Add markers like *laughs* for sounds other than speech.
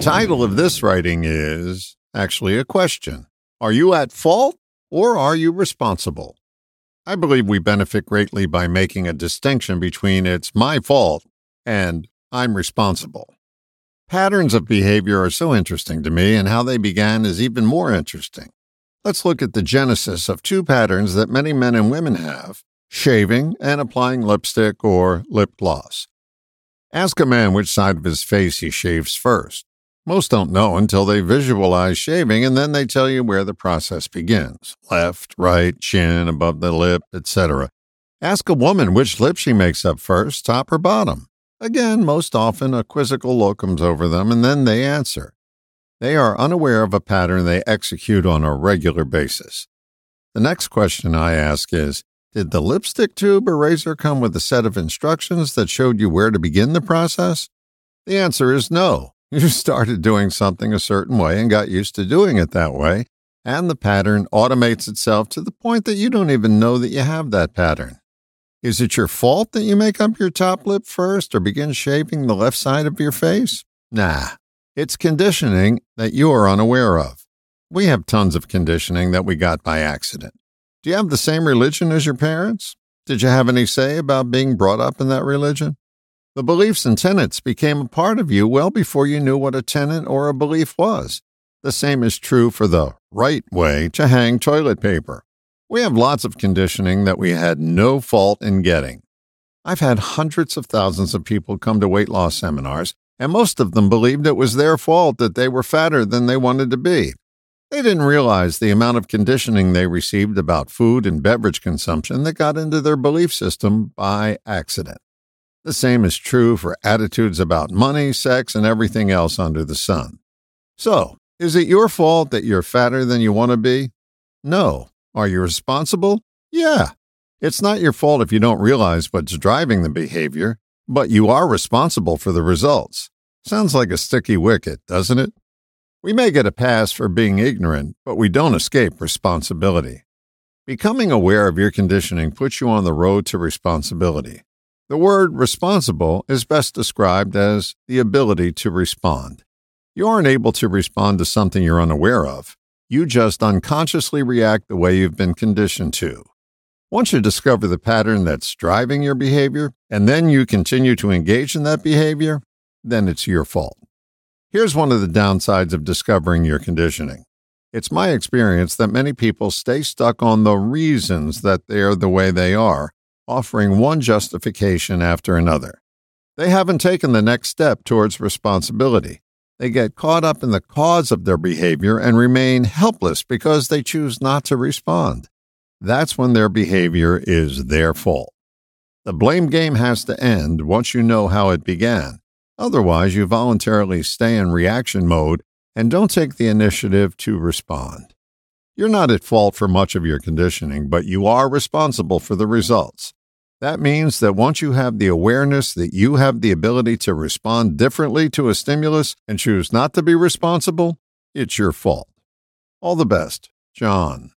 title of this writing is actually a question Are you at fault or are you responsible? I believe we benefit greatly by making a distinction between it's my fault and I'm responsible. Patterns of behavior are so interesting to me, and how they began is even more interesting. Let's look at the genesis of two patterns that many men and women have shaving and applying lipstick or lip gloss. Ask a man which side of his face he shaves first. Most don't know until they visualize shaving and then they tell you where the process begins left, right, chin, above the lip, etc. Ask a woman which lip she makes up first, top or bottom. Again, most often a quizzical look comes over them and then they answer. They are unaware of a pattern they execute on a regular basis. The next question I ask is Did the lipstick tube or razor come with a set of instructions that showed you where to begin the process? The answer is no. *laughs* You started doing something a certain way and got used to doing it that way, and the pattern automates itself to the point that you don't even know that you have that pattern. Is it your fault that you make up your top lip first or begin shaving the left side of your face? Nah, it's conditioning that you are unaware of. We have tons of conditioning that we got by accident. Do you have the same religion as your parents? Did you have any say about being brought up in that religion? The beliefs and tenets became a part of you well before you knew what a tenet or a belief was. The same is true for the right way to hang toilet paper. We have lots of conditioning that we had no fault in getting. I've had hundreds of thousands of people come to weight loss seminars, and most of them believed it was their fault that they were fatter than they wanted to be. They didn't realize the amount of conditioning they received about food and beverage consumption that got into their belief system by accident. The same is true for attitudes about money, sex, and everything else under the sun. So, is it your fault that you're fatter than you want to be? No. Are you responsible? Yeah. It's not your fault if you don't realize what's driving the behavior, but you are responsible for the results. Sounds like a sticky wicket, doesn't it? We may get a pass for being ignorant, but we don't escape responsibility. Becoming aware of your conditioning puts you on the road to responsibility. The word responsible is best described as the ability to respond. You aren't able to respond to something you're unaware of. You just unconsciously react the way you've been conditioned to. Once you discover the pattern that's driving your behavior, and then you continue to engage in that behavior, then it's your fault. Here's one of the downsides of discovering your conditioning. It's my experience that many people stay stuck on the reasons that they are the way they are offering one justification after another. They haven't taken the next step towards responsibility. They get caught up in the cause of their behavior and remain helpless because they choose not to respond. That's when their behavior is their fault. The blame game has to end once you know how it began. Otherwise, you voluntarily stay in reaction mode and don't take the initiative to respond. You're not at fault for much of your conditioning, but you are responsible for the results. That means that once you have the awareness that you have the ability to respond differently to a stimulus and choose not to be responsible, it's your fault. All the best, John.